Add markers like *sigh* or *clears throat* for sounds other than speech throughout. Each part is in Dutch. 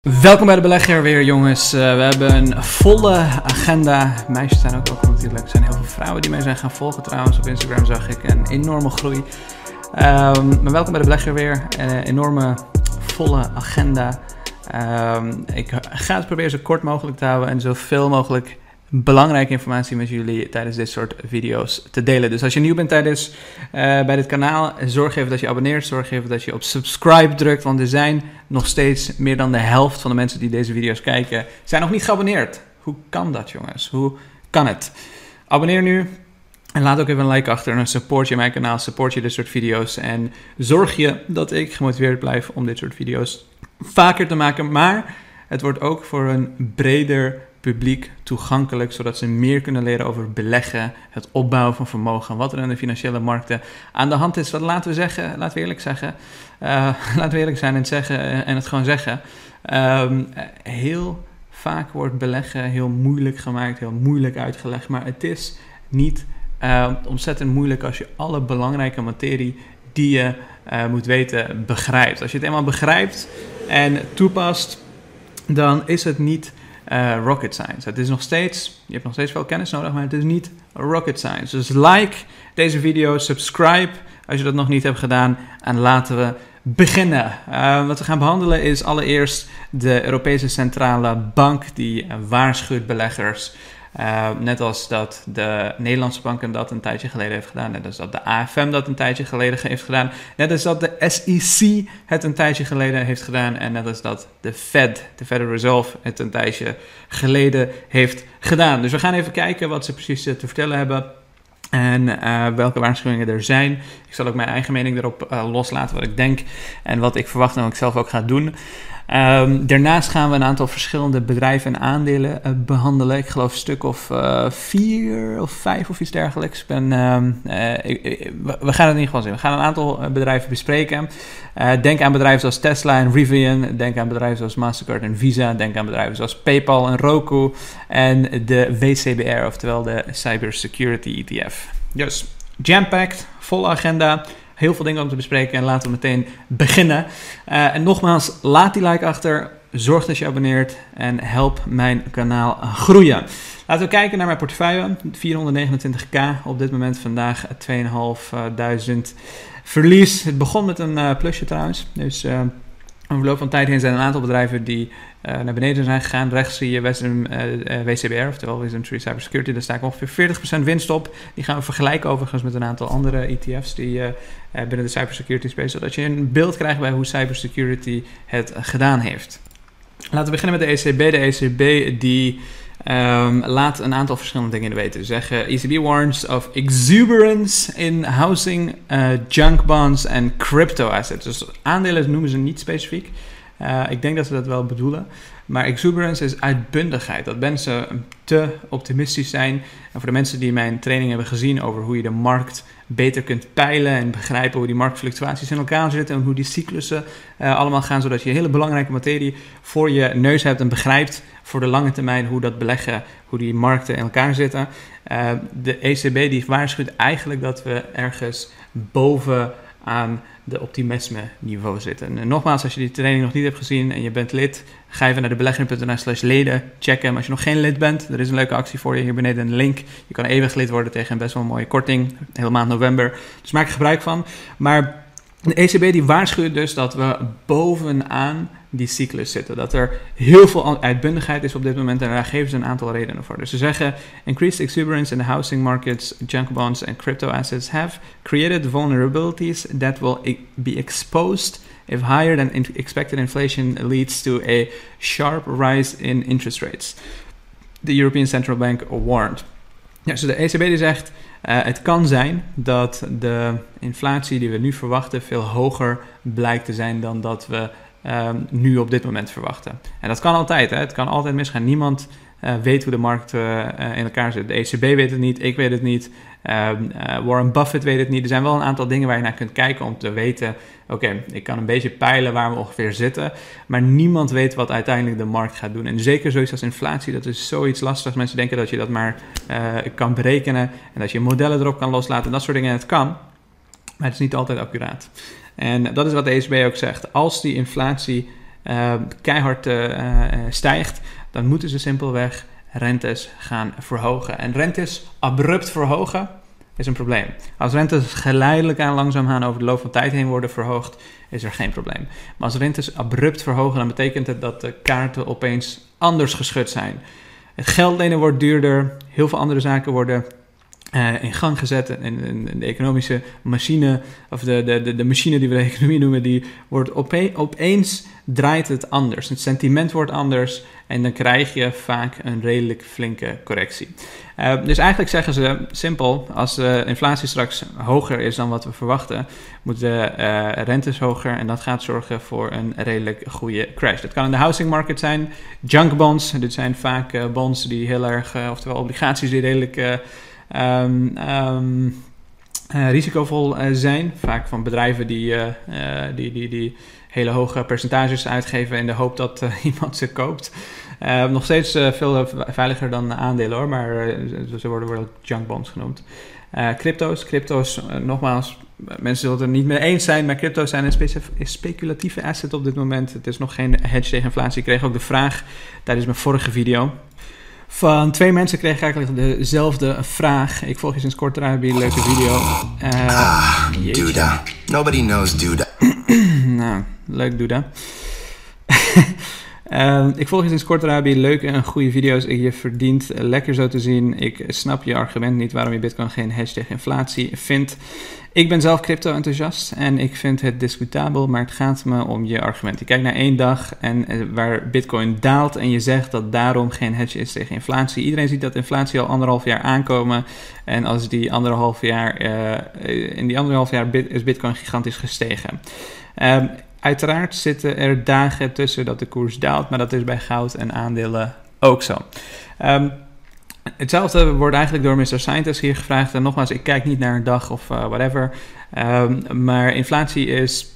Welkom bij de belegger weer jongens. Uh, we hebben een volle agenda. Meisjes zijn ook ook natuurlijk. Er zijn heel veel vrouwen die mij zijn gaan volgen trouwens. Op Instagram zag ik een enorme groei. Um, maar welkom bij de belegger weer. Een enorme volle agenda. Um, ik ga het proberen zo kort mogelijk te houden en zoveel mogelijk belangrijke informatie met jullie tijdens dit soort video's te delen. Dus als je nieuw bent tijdens uh, bij dit kanaal, zorg even dat je abonneert. Zorg even dat je op subscribe drukt, want er zijn nog steeds meer dan de helft van de mensen die deze video's kijken, zijn nog niet geabonneerd. Hoe kan dat jongens? Hoe kan het? Abonneer nu. En laat ook even een like achter en support je mijn kanaal, support je dit soort video's. En zorg je dat ik gemotiveerd blijf om dit soort video's vaker te maken. Maar het wordt ook voor een breder publiek toegankelijk, zodat ze meer kunnen leren over beleggen, het opbouwen van vermogen, wat er in de financiële markten aan de hand is. Wat laten we zeggen, laten we eerlijk zeggen, uh, *laughs* laten we eerlijk zijn en het zeggen en het gewoon zeggen. Um, heel vaak wordt beleggen heel moeilijk gemaakt, heel moeilijk uitgelegd, maar het is niet uh, ontzettend moeilijk als je alle belangrijke materie die je moet weten begrijpt. Als je het eenmaal begrijpt en toepast, dan is het niet uh, rocket science. Het is nog steeds, je hebt nog steeds veel kennis nodig, maar het is niet rocket science. Dus like deze video, subscribe als je dat nog niet hebt gedaan en laten we beginnen. Uh, wat we gaan behandelen is allereerst de Europese Centrale Bank die waarschuwt beleggers uh, net als dat de Nederlandse banken dat een tijdje geleden heeft gedaan. Net als dat de AFM dat een tijdje geleden heeft gedaan. Net als dat de SEC het een tijdje geleden heeft gedaan. En net als dat de Fed, de Federal Reserve, het een tijdje geleden heeft gedaan. Dus we gaan even kijken wat ze precies te vertellen hebben. En uh, welke waarschuwingen er zijn. Ik zal ook mijn eigen mening erop uh, loslaten, wat ik denk en wat ik verwacht en wat ik zelf ook ga doen. Um, daarnaast gaan we een aantal verschillende bedrijven en aandelen uh, behandelen. Ik geloof een stuk of uh, vier of vijf of iets dergelijks. Ben, ik, we gaan het in ieder geval zien. We gaan een aantal bedrijven bespreken. denk aan bedrijven zoals Tesla en Rivian. Denk aan bedrijven zoals Mastercard en Visa. Denk aan bedrijven zoals PayPal en Roku. En de WCBR, oftewel de Cybersecurity ETF. Dus jam-packed, volle agenda heel veel dingen om te bespreken en laten we meteen beginnen. Uh, en nogmaals, laat die like achter, zorg dat je abonneert en help mijn kanaal groeien. Laten we kijken naar mijn portefeuille. 429k op dit moment vandaag 2500 verlies. Het begon met een uh, plusje trouwens. Dus uh, over de loop van tijd heen zijn een aantal bedrijven die uh, naar beneden zijn gegaan. Rechts zie je Western, uh, uh, WCBR, oftewel Wisdom Tree Cybersecurity. Daar sta ik ongeveer 40% winst op. Die gaan we vergelijken overigens met een aantal andere ETF's die binnen de cybersecurity space, zodat je een beeld krijgt bij hoe cybersecurity het gedaan heeft. Laten we beginnen met de ECB. De ECB die um, laat een aantal verschillende dingen weten. Zeggen ECB warns of exuberance in housing, junk bonds en crypto assets. Dus aandelen noemen ze niet specifiek. Uh, ik denk dat ze dat wel bedoelen. Maar exuberance is uitbundigheid. Dat mensen te optimistisch zijn. En voor de mensen die mijn training hebben gezien over hoe je de markt beter kunt peilen en begrijpen hoe die marktfluctuaties in elkaar zitten en hoe die cyclussen uh, allemaal gaan, zodat je hele belangrijke materie voor je neus hebt en begrijpt voor de lange termijn hoe dat beleggen, hoe die markten in elkaar zitten. Uh, de ECB die waarschuwt eigenlijk dat we ergens boven aan de optimisme niveau zitten. En nogmaals, als je die training nog niet hebt gezien en je bent lid, ga even naar de belegging.nl slash leden, check hem. Als je nog geen lid bent, er is een leuke actie voor je, hier beneden een link. Je kan eeuwig lid worden tegen een best wel mooie korting, hele maand november. Dus maak er gebruik van. Maar de ECB die waarschuwt dus dat we bovenaan die cyclus zitten. Dat er heel veel uitbundigheid is op dit moment en daar geven ze een aantal redenen voor. Dus ze zeggen: Increased exuberance in the housing markets, junk bonds and crypto assets have created vulnerabilities that will be exposed if higher than expected inflation leads to a sharp rise in interest rates. The European Central Bank warned. Ja, dus de ECB die zegt: uh, het kan zijn dat de inflatie die we nu verwachten veel hoger blijkt te zijn dan dat we um, nu op dit moment verwachten. En dat kan altijd, hè? het kan altijd misgaan. Niemand uh, weet hoe de markt uh, in elkaar zit. De ECB weet het niet, ik weet het niet, um, Warren Buffett weet het niet. Er zijn wel een aantal dingen waar je naar kunt kijken om te weten: oké, ik kan een beetje peilen waar we ongeveer zitten, maar niemand weet wat uiteindelijk de markt gaat doen. En zeker zoiets als inflatie, dat is zoiets lastigs. Mensen denken dat je dat maar kan berekenen en dat je modellen erop kan loslaten, dat soort dingen. Het kan, maar het is niet altijd accuraat. En dat is wat de ECB ook zegt. Als die inflatie keihard stijgt, dan moeten ze simpelweg rentes gaan verhogen. En rentes abrupt verhogen is een probleem. Als rentes geleidelijk aan langzaamaan over de loop van tijd heen worden verhoogd, is er geen probleem. Maar als rentes abrupt verhogen, dan betekent het dat de kaarten opeens anders geschud zijn. Het geld lenen wordt duurder, heel veel andere zaken worden uh, in gang gezet. En, de economische machine, of de, de, de, de, machine die we de economie noemen, die wordt ope opeens draait het anders. Het sentiment wordt anders en dan krijg je vaak een redelijk flinke correctie. Uh, dus eigenlijk zeggen ze simpel, als de inflatie straks hoger is dan wat we verwachten, moeten uh, rentes hoger en dat gaat zorgen voor een redelijk goede crash. Dat kan in de housing market zijn, junk bonds, dit zijn vaak bonds die heel erg, oftewel obligaties die redelijk um, um, uh, risicovol uh, zijn. Vaak van bedrijven die, uh, die, die, die hele hoge percentages uitgeven in de hoop dat *laughs* iemand ze koopt. nog steeds veel veiliger dan aandelen hoor, maar ze worden, worden junk bonds genoemd. crypto's, crypto's, nogmaals, mensen zullen het er niet mee eens zijn, maar crypto's zijn een speculatieve asset op dit moment. Het is nog geen hedge tegen inflatie. Ik kreeg ook de vraag tijdens mijn vorige video. Van twee mensen kreeg ik eigenlijk dezelfde vraag. Ik volg je sinds kort eruit een leuke video. Uh, ah, Duda. Nobody knows Duda. *clears throat* nou, leuk Duda. Uh, ik volg je sinds kort Arabië. Leuke en goede video's. Je verdient lekker zo te zien. Ik snap je argument niet waarom je Bitcoin geen tegen inflatie vindt. Ik ben zelf crypto-enthousiast en ik vind het discutabel, maar het gaat me om je argument. Je kijkt naar één dag en eh, waar Bitcoin daalt en je zegt dat daarom geen hedge is tegen inflatie. Iedereen ziet dat inflatie al anderhalf jaar aankomen. En als die anderhalf jaar, uh, in die anderhalf jaar is Bitcoin gigantisch gestegen. Um, Uiteraard zitten er dagen tussen dat de koers daalt, maar dat is bij goud en aandelen ook zo. Ehm, hetzelfde wordt eigenlijk door Mr. Scientist hier gevraagd. En nogmaals, ik kijk niet naar een dag of uh, whatever. Um, maar inflatie is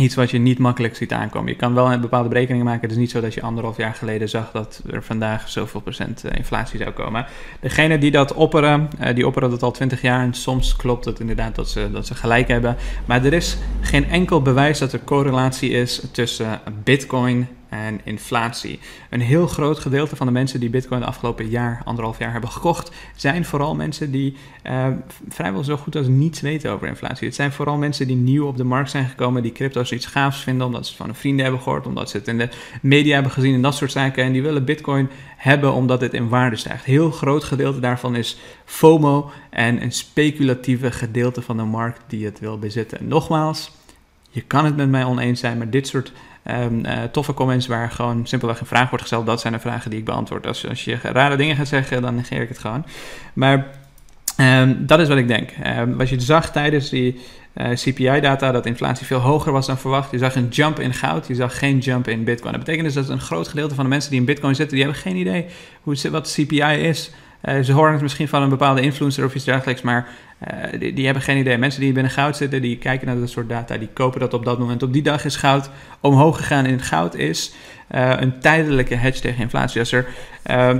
iets wat je niet makkelijk ziet aankomen. Je kan wel een bepaalde berekeningen maken. Het is niet zo dat je anderhalf jaar geleden zag dat er vandaag zoveel procent eh, inflatie zou komen. Degene die dat opperen, eh, die opperen dat al twintig jaar. En soms klopt het inderdaad dat ze, dat ze gelijk hebben. Maar er is geen enkel bewijs dat er correlatie is tussen bitcoin en inflatie. Een heel groot gedeelte van de mensen die Bitcoin de afgelopen jaar, anderhalf jaar hebben gekocht, zijn vooral mensen die uh, vrijwel zo goed als niets weten over inflatie. Het zijn vooral mensen die nieuw op de markt zijn gekomen, die crypto's iets gaafs vinden, omdat ze van hun vrienden hebben gehoord, omdat ze het in de media hebben gezien en dat soort zaken. En die willen Bitcoin hebben omdat het in waarde stijgt. Heel groot gedeelte daarvan is FOMO en een speculatieve gedeelte van de markt die het wil bezitten. nogmaals, je kan het met mij oneens zijn, maar dit soort um, uh, toffe comments waar gewoon simpelweg een vraag wordt gesteld. Dat zijn de vragen die ik beantwoord. Als, als je rare dingen gaat zeggen, dan negeer ik het gewoon. Maar um, dat is wat ik denk. Um, wat je zag tijdens die eh, CPI-data, dat inflatie veel hoger was dan verwacht. Je zag een jump in goud, je zag geen jump in bitcoin. Dat betekent dus dat een groot gedeelte van de mensen die in bitcoin zitten, die hebben geen idee hoe, wat CPI is. Uh, ze horen het misschien van een bepaalde influencer of iets dergelijks, maar uh, die, hebben geen idee. Mensen die binnen goud zitten, die kijken naar dat soort data, die kopen dat op dat moment. Op die dag is goud omhoog gegaan in het goud is uh, een tijdelijke hedge tegen inflatie. Uh,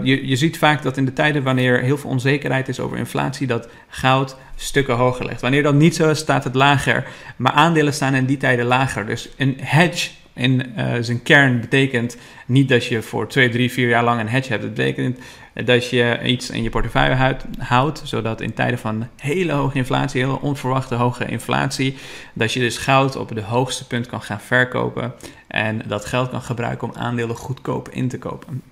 je, je ziet vaak dat in de tijden wanneer heel veel onzekerheid is over inflatie, dat goud stukken hoger ligt. Wanneer dat niet zo is, staat het lager. Maar aandelen staan in die tijden lager. Dus een hedge in uh, zijn kern betekent niet dat je voor twee, drie, vier jaar lang een hedge hebt. Het betekent dat je iets in je portefeuille houdt, zodat in tijden van hele hoge inflatie, hele onverwachte hoge inflatie, dat je dus goud op het hoogste punt kan gaan verkopen en dat geld kan gebruiken om aandelen goedkoop in te kopen.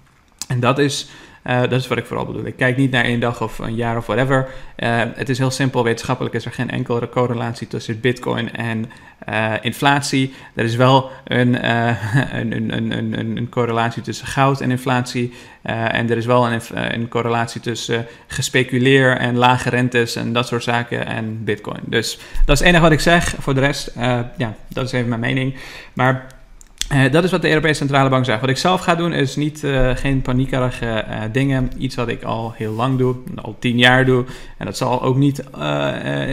En dat is uh, dat is wat ik vooral bedoel. Ik kijk niet naar één dag of een jaar of whatever. Uh, het is heel simpel. Wetenschappelijk is er geen enkele correlatie tussen Bitcoin en uh, inflatie. Er is wel *laughs* een, een, een, een, een, correlatie tussen goud en inflatie. en er is wel een, een correlatie tussen gespeculeer en lage rentes en dat soort zaken en Bitcoin. Dus dat is het enige wat ik zeg. Voor de rest, ja, dat is even mijn mening. Maar uh, dat is wat de Europese Centrale Bank zegt. Wat ik zelf ga doen is niet, uh, geen paniekerige uh, dingen. Iets wat ik al heel lang doe, al tien jaar doe. En dat zal ook niet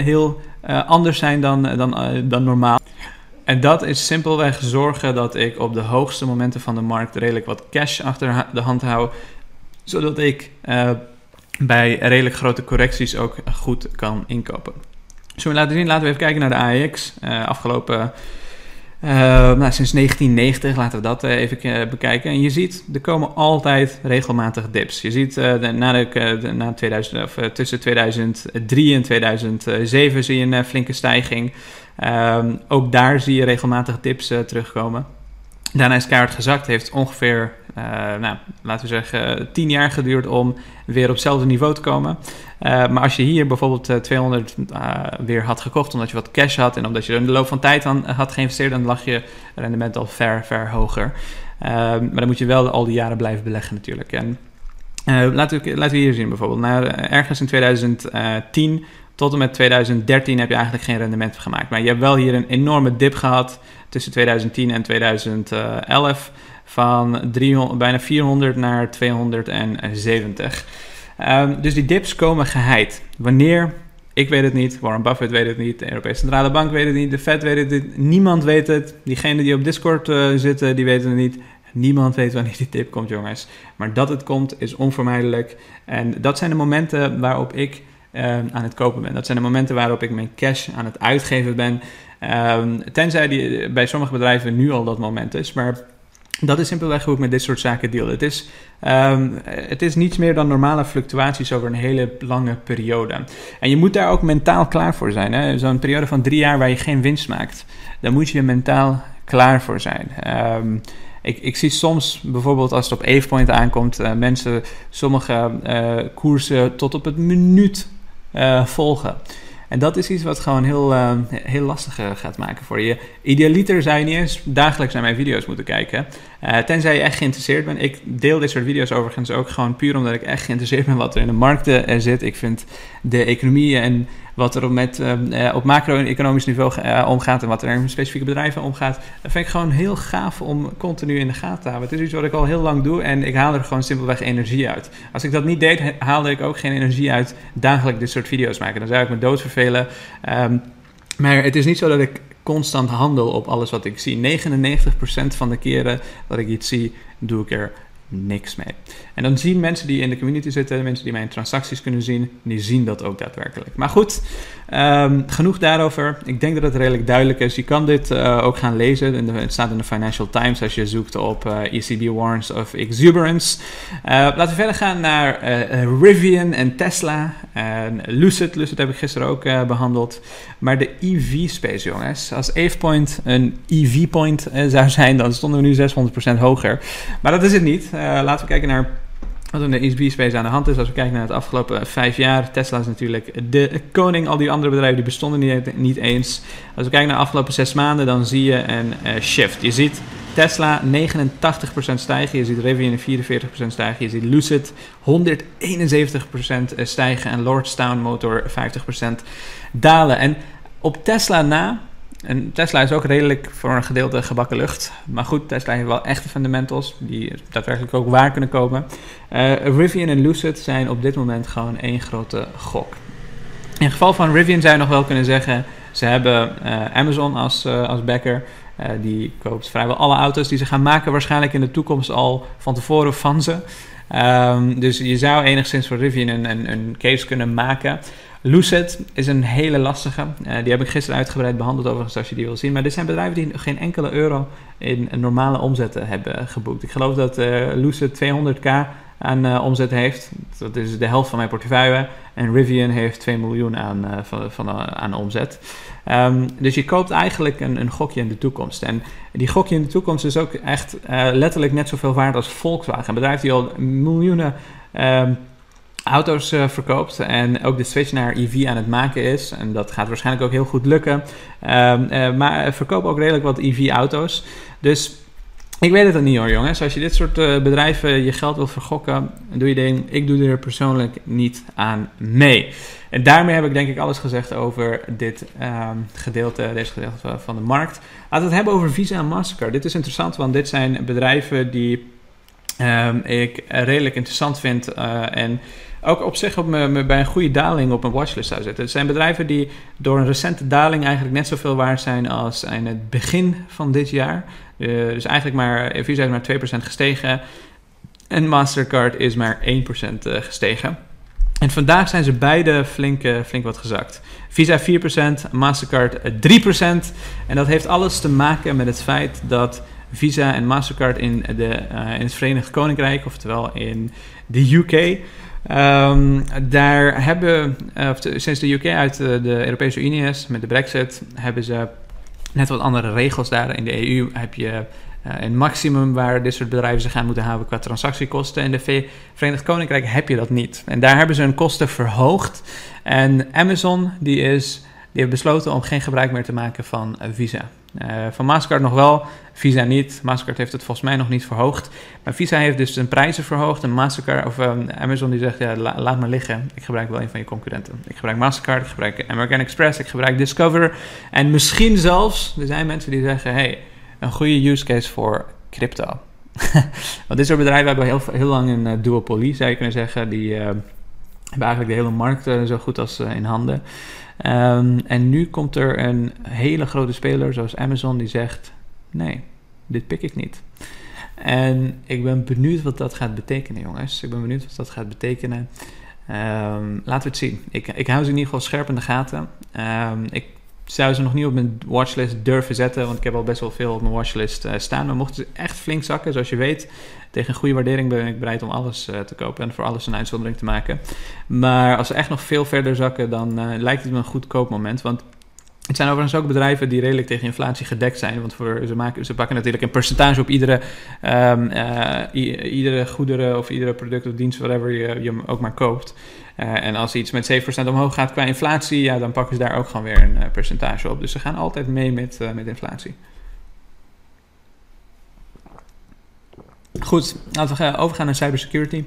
heel anders zijn dan, dan, dan normaal. En dat is simpelweg zorgen dat ik op de hoogste momenten van de markt redelijk wat cash achter de hand hou. Zodat ik bij redelijk grote correcties ook goed kan inkopen. Zullen we laten zien? Laten we even kijken naar de AEX. afgelopen nou, sinds 1990, laten we dat even bekijken. En je ziet, er komen altijd regelmatig dips. Je ziet de, na de, na 2000, of, tussen 2003 en 2007 zie je een flinke stijging. Ehm, ook daar zie je regelmatig dips terugkomen. Daarna is keihard gezakt. Heeft ongeveer, uh, nou, laten we zeggen, tien jaar geduurd om weer op hetzelfde niveau te komen. Uh, maar als je hier bijvoorbeeld uh, 200 weer had gekocht omdat je wat cash had en omdat je in de loop van tijd aan had geïnvesteerd, dan lag je rendement al ver, ver hoger. maar dan moet je wel al die jaren blijven beleggen natuurlijk. En laten, we, laten we hier zien bijvoorbeeld. Nou, ergens in 2010 tot en met 2013 heb je eigenlijk geen rendement gemaakt. Maar je hebt wel hier een enorme dip gehad tussen 2010 en 2011 van 300, bijna 400 naar 270. Um, ehm, dus die dips komen geheid. Wanneer? Ik weet het niet. Warren Buffett weet het niet. De Europese Centrale Bank weet het niet. De Fed weet het niet. Niemand weet het. Diegenen die op Discord uh, zitten, die weten het niet. Niemand weet wanneer die tip komt, jongens. Maar dat het komt, is onvermijdelijk. En dat zijn de momenten waarop ik uh, aan het kopen ben. Dat zijn de momenten waarop ik mijn cash aan het uitgeven ben. Um, tenzij die bij sommige bedrijven nu al dat moment is. Maar dat is simpelweg hoe ik met dit soort zaken deal. Het is, um, het is niets meer dan normale fluctuaties over een hele lange periode. En je moet daar ook mentaal klaar voor zijn. Zo'n periode van drie jaar waar je geen winst maakt, daar moet je mentaal klaar voor zijn. Um, ik, ik, zie soms bijvoorbeeld als het op AvePoint aankomt, uh, mensen sommige uh, koersen tot op het minuut uh, volgen. En dat is iets wat gewoon heel, uh, heel lastig uh, gaat maken voor je. Idealiter zou je niet eens dagelijks naar mijn video's moeten kijken. Uh, tenzij je echt geïnteresseerd bent. Ik deel dit soort video's overigens ook gewoon puur omdat ik echt geïnteresseerd ben wat er in de markten zit. Ik vind de economie en wat er met, uh, op macro-economisch niveau uh, omgaat en wat er in specifieke bedrijven omgaat. Dat vind ik gewoon heel gaaf om continu in de gaten te houden. Het is iets wat ik al heel lang doe en ik haal er gewoon simpelweg energie uit. Als ik dat niet deed, haalde ik ook geen energie uit dagelijks dit soort video's maken. Dan zou ik me doodvervelen. Um, maar het is niet zo dat ik constant handel op alles wat ik zie. 99% van de keren dat ik iets zie, doe ik er niks mee. En dan zien mensen die in de community zitten, mensen die mijn transacties kunnen zien, die zien dat ook daadwerkelijk. Maar goed, um, genoeg daarover. Ik denk dat het redelijk duidelijk is. Je kan dit uh, ook gaan lezen. het staat in de Financial Times als je zoekt op uh, eh, ECB warrants of exuberance. Uh, laten we verder gaan naar Rivian en Tesla. En Lucid, Lucid heb ik gisteren ook behandeld. Maar de EV-space, jongens. Als AvePoint een EV-point zou zijn, dan stonden we nu 600% hoger. Maar dat is het niet. Laten we kijken naar wat in de ESB-space aan de hand is. Als we kijken naar het afgelopen vijf jaar. Tesla is natuurlijk de koning. Al die andere bedrijven die bestonden niet, niet eens. Als we kijken naar de afgelopen zes maanden, dan zie je een uh, shift. Je ziet Tesla 89% stijgen. Je ziet Rivian 44% stijgen. Je ziet Lucid 171% stijgen. En Lordstown Motor 50% dalen. En op Tesla na en Tesla is ook redelijk voor een gedeelte gebakken lucht. Maar goed, Tesla heeft wel echte fundamentals die daadwerkelijk ook waar kunnen komen. Uh, Rivian en Lucid zijn op dit moment gewoon één grote gok. In het geval van Rivian zou je nog wel kunnen zeggen, ze hebben uh, Amazon als, uh, als backer. die koopt vrijwel alle auto's die ze gaan maken, waarschijnlijk in de toekomst al van tevoren van ze. Um, dus je zou enigszins voor Rivian een, een, een case kunnen maken. Lucid is een hele lastige. Uh, die heb ik gisteren uitgebreid behandeld overigens als je die wil zien. Maar dit zijn bedrijven die geen enkele euro in normale omzetten hebben geboekt. Ik geloof dat uh, Lucid 200k aan omzet heeft. Dat is de helft van mijn portefeuille. En Rivian heeft 2 miljoen aan, van, aan omzet. Um, dus je koopt eigenlijk een, een, gokje in de toekomst. En die gokje in de toekomst is ook echt letterlijk net zoveel waard als Volkswagen. Een bedrijf die al miljoenen... Auto's uh, verkoopt en ook de switch naar EV aan het maken is. En dat gaat waarschijnlijk ook heel goed lukken. Um, uh, maar verkoop ook redelijk wat EV-auto's. Dus ik weet het niet hoor, jongens. Als je dit soort uh, bedrijven je geld wil vergokken, doe je ding. Ik doe er persoonlijk niet aan mee. En daarmee heb ik denk ik alles gezegd over dit um, gedeelte, deze gedeelte van de markt. Laten we het hebben over Visa en Mastercard. Dit is interessant, want dit zijn bedrijven die um, ik redelijk interessant vind. en ook op zich op me, bij een goede daling op mijn watchlist zou zetten. Het zijn bedrijven die door een recente daling eigenlijk net zoveel waard zijn als in het begin van dit jaar. Uh, dus eigenlijk maar, Visa is maar 2% gestegen en Mastercard is maar 1% uh, gestegen. En vandaag zijn ze beide flink, flink wat gezakt. Visa 4%, Mastercard 3%. En dat heeft alles te maken met het feit dat Visa en Mastercard in, de, in het Verenigd Koninkrijk, oftewel in de UK, Um, daar hebben, uh, sinds de UK uit de, de Europese Unie is, met de Brexit, hebben ze net wat andere regels daar. In de EU heb je een maximum waar dit soort bedrijven zich aan moeten houden qua transactiekosten. In de Verenigd Koninkrijk heb je dat niet. En daar hebben ze hun kosten verhoogd. En Amazon die is, heeft besloten om geen gebruik meer te maken van Visa. Uh, van Mastercard nog wel, Visa niet. Mastercard heeft het volgens mij nog niet verhoogd. Maar Visa heeft dus zijn prijzen verhoogd. En Mastercard of um, Amazon die zegt, ja, laat maar liggen. Ik gebruik wel een van je concurrenten. Ik gebruik Mastercard, ik gebruik American Express, ik gebruik Discover. En misschien zelfs, er zijn mensen die zeggen, hey, een goede use case voor crypto. *laughs* Want dit soort bedrijven hebben heel, heel lang een uh, duopolie, zou je kunnen zeggen. Die uh, hebben eigenlijk de hele markt uh, zo goed als in handen. Um, en nu komt er een hele grote speler zoals Amazon die zegt: nee, dit pik ik niet. En ik ben benieuwd wat dat gaat betekenen, jongens. Ik ben benieuwd wat dat gaat betekenen. Um, laten we het zien. Ik, ik hou ze in ieder geval scherp in de gaten. Um, ik zou ze nog niet op mijn watchlist durven zetten, want ik heb al best wel veel op mijn watchlist uh, staan. Maar mochten ze echt flink zakken, zoals je weet, tegen een goede waardering ben ik bereid om alles uh, te kopen en voor alles een uitzondering te maken. Maar als ze echt nog veel verder zakken, dan uh, lijkt het me een goed koopmoment. Want het zijn overigens ook bedrijven die redelijk tegen inflatie gedekt zijn. Want voor, ze, maken, ze pakken natuurlijk een percentage op iedere, um, iedere goederen of iedere product of dienst, whatever je, je ook maar koopt. En als iets met 7% omhoog gaat qua inflatie, ja, dan pakken ze daar ook gewoon weer een percentage op. Dus ze gaan altijd mee met, met inflatie. Goed, laten we overgaan naar cybersecurity.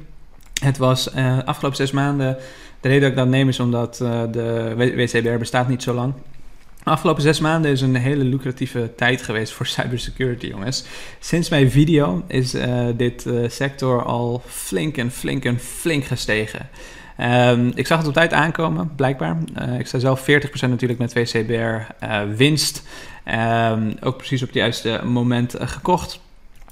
Het was afgelopen zes maanden. De reden dat ik dat neem is omdat de WCBR bestaat niet zo lang. De afgelopen zes maanden is een hele lucratieve tijd geweest voor *laughs* cybersecurity, jongens. Sinds mijn video is uh, dit sector al flink en flink en flink gestegen. Um, ik zag het op tijd aankomen, blijkbaar. Ik sta zelf 40% natuurlijk met WCBR winst. Um, ook precies op het juiste moment gekocht.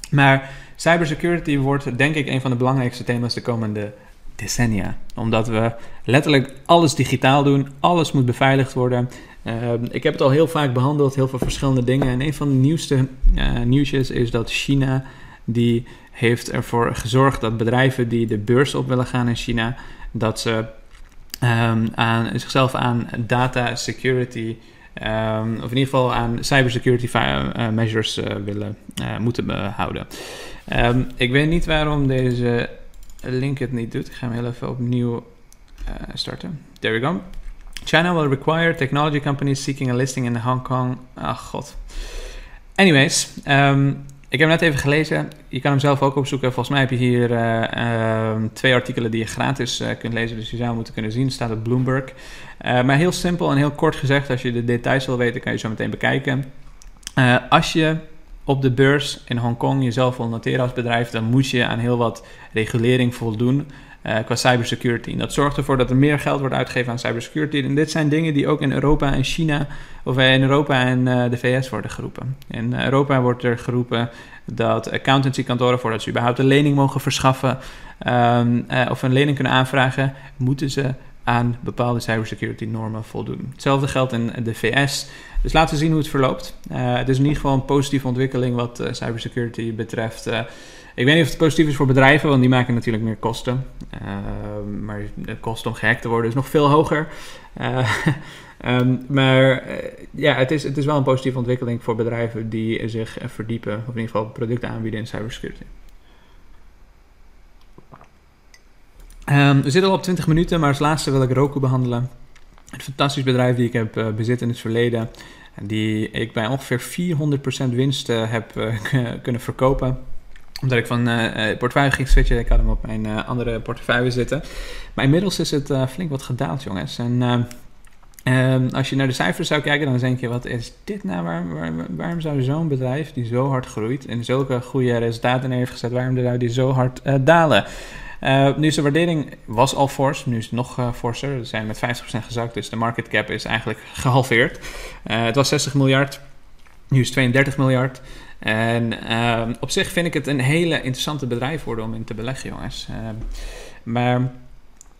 Maar cybersecurity wordt denk ik een van de belangrijkste thema's de komende decennia. Omdat we letterlijk alles digitaal doen, alles moet beveiligd worden. Uh, ik heb het al heel vaak behandeld, heel veel verschillende dingen. En een van de nieuwste uh, is dat China, die heeft ervoor gezorgd dat bedrijven die de beurs op willen gaan in China, dat ze um, aan, zichzelf aan data security, um, of in ieder geval aan cybersecurity uh, measures willen, moeten houden. Um, ik weet niet waarom deze link het niet doet. Ik ga hem heel even opnieuw starten. There we go. China will require technology companies seeking a listing in Hong Kong. Ach god. Anyways, um, ik heb hem net even gelezen. Je kan hem zelf ook opzoeken. Volgens mij heb je hier uh, uh, twee artikelen die je gratis uh, kunt lezen. Dus je zou moeten kunnen zien. Staat op Bloomberg. Eh, maar heel simpel en heel kort gezegd. Als je de details wil weten, kan je zo meteen bekijken. als je op de beurs in Hongkong jezelf wil noteren als bedrijf, dan moet je aan heel wat regulering voldoen uh, qua cybersecurity. En dat zorgt ervoor dat er meer geld wordt uitgegeven aan cybersecurity. En dit zijn dingen die ook in Europa en China, of in Europa en uh, de VS worden geroepen. In Europa wordt er geroepen dat accountancykantoren, voordat ze überhaupt een lening mogen verschaffen uh, of een lening kunnen aanvragen, moeten ze aan bepaalde cybersecurity normen voldoen. Hetzelfde geldt in de VS. Dus laten we zien hoe het verloopt. het is in ieder geval een positieve ontwikkeling wat cybersecurity betreft. Ik weet niet of het positief is voor bedrijven, want die maken natuurlijk meer kosten. Uh, maar de kosten om gehackt te worden is nog veel hoger. Um, *laughs* maar ja, het is, het is wel een positieve ontwikkeling voor bedrijven die zich verdiepen, of in ieder geval producten aanbieden in cybersecurity. Um, we zitten al op 20 minuten, maar als laatste wil ik Roku behandelen. Een fantastisch bedrijf die ik heb uh, bezit in het verleden. Die ik bij ongeveer 400% winst heb *laughs* kunnen verkopen omdat ik van uh, portefeuille ging switchen. Ik had hem op mijn andere portefeuille zitten. Maar inmiddels is het flink wat gedaald, jongens. En um, als je naar de cijfers zou kijken, dan denk je: wat is dit nou? Waar, waar, waarom zou zo'n bedrijf die zo hard groeit en zulke goede resultaten heeft gezet, waarom zou die zo hard dalen? Nu is de waardering was al fors, nu is het nog forser. Ze zijn met 50% gezakt, dus de market cap is eigenlijk gehalveerd. het was 60 miljard, nu is het 32 miljard. En uh, op zich vind ik het een hele interessante bedrijf worden om in te beleggen, jongens. Uh, maar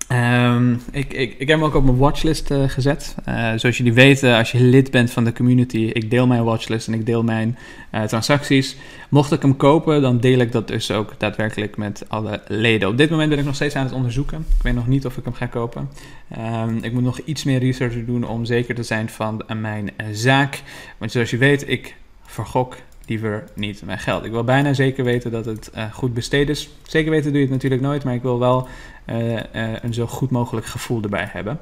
Ehm, ik, ik, ik heb hem ook op mijn watchlist uh, gezet. Uh, zoals jullie weten, als je lid bent van de community, ik deel mijn watchlist en ik deel mijn uh, transacties. Mocht ik hem kopen, dan deel ik dat dus ook daadwerkelijk met alle leden. Op dit moment ben ik nog steeds aan het onderzoeken. Ik weet nog niet of ik hem ga kopen. Um, ik moet nog iets meer research doen om zeker te zijn van mijn zaak. Want zoals je weet, ik vergok liever niet mijn geld. Ik wil bijna zeker weten dat het uh, goed besteed is. Zeker weten doe je het natuurlijk nooit, maar ik wil wel uh, uh, een zo goed mogelijk gevoel erbij hebben.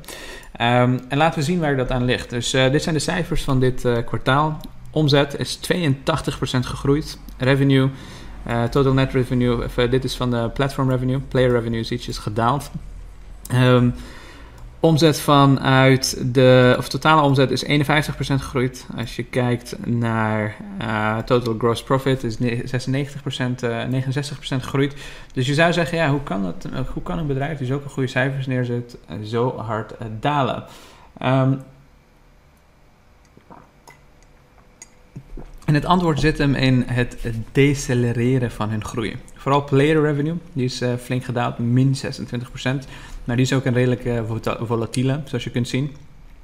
Um, en laten we zien waar dat aan ligt. Dus dit zijn de cijfers van dit kwartaal. Omzet is 82% gegroeid. Revenue, total net revenue, dit is van de platform revenue. Player revenue is ietsjes gedaald. Um, Omzet vanuit de, of totale omzet is 51% gegroeid. Als je kijkt naar uh, total gross profit is 96%, uh, 69% gegroeid. Dus je zou zeggen, ja, hoe kan, dat, hoe kan een bedrijf die zulke goede cijfers neerzet zo hard dalen? Um, en het antwoord zit hem in het decelereren van hun groei. Vooral player revenue, die is uh, flink gedaald, min 26%. Maar die is ook een redelijk uh, volatiele, zoals je kunt zien.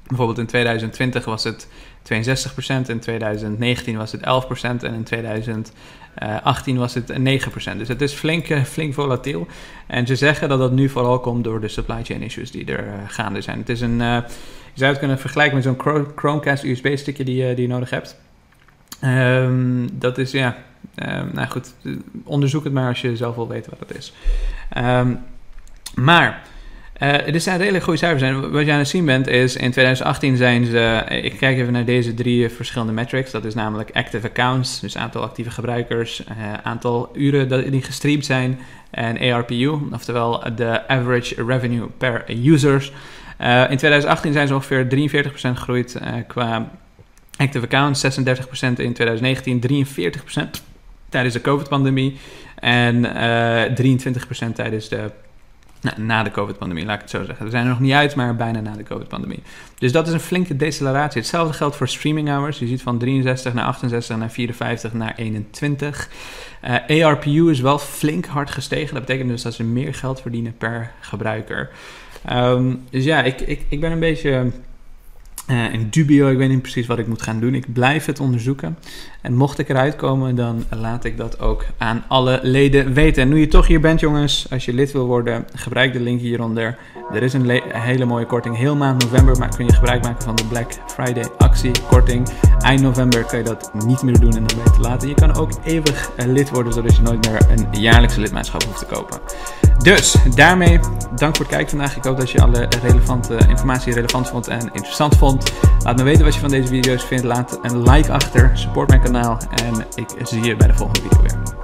Bijvoorbeeld in 2020 was het 62%, in 2019 was het 11% en in 2018 was het 9%. Dus het is flink, uh, flink volatiel. En ze zeggen dat dat nu vooral komt door de supply chain issues die er uh, gaande zijn. Het is een, je zou het kunnen vergelijken met zo'n Chromecast USB-stickje die, die je nodig hebt. Um, dat is ja, um, nou goed, onderzoek het maar als je zelf wil weten wat het is. Um, maar uh, dit zijn redelijk goede cijfers. En wat je aan het zien bent is, in 2018 zijn ze, ik kijk even naar deze drie verschillende metrics. Dat is namelijk active accounts, dus aantal actieve gebruikers, uh, aantal uren die gestreamd zijn en ARPU, oftewel de average revenue per users. In 2018 zijn ze ongeveer 43% gegroeid qua active accounts, 36% in 2019, 43% tijdens de COVID-pandemie en 23% tijdens de nou, na de COVID-pandemie, laat ik het zo zeggen. We zijn er nog niet uit, maar bijna na de COVID-pandemie. Dus dat is een flinke deceleratie. Hetzelfde geldt voor streaming hours. Je ziet van 63 naar 68 naar 54 naar 21. Uh, ARPU is wel flink hard gestegen. Dat betekent dus dat ze meer geld verdienen per gebruiker. Um, dus ja, ik, ik, ik ben een beetje uh, in dubio, ik weet niet precies wat ik moet gaan doen. Ik blijf het onderzoeken. En mocht ik eruit komen, dan laat ik dat ook aan alle leden weten. En nu je toch hier bent, jongens, als je lid wil worden, gebruik de link hieronder. Er is een hele mooie korting. Heel maand november maar kun je gebruik maken van de Black Friday actie korting. Eind november kun je dat niet meer doen en dan ben je te laat. En je kan ook eeuwig uh, lid worden, zodat je nooit meer een jaarlijkse lidmaatschap hoeft te kopen. Dus daarmee, dank voor het kijken vandaag. Ik hoop dat je alle relevante informatie relevant vond en interessant vond. Laat me weten wat je van deze video's vindt. Laat een like achter, support mijn kanaal en ik zie je bij de volgende video weer.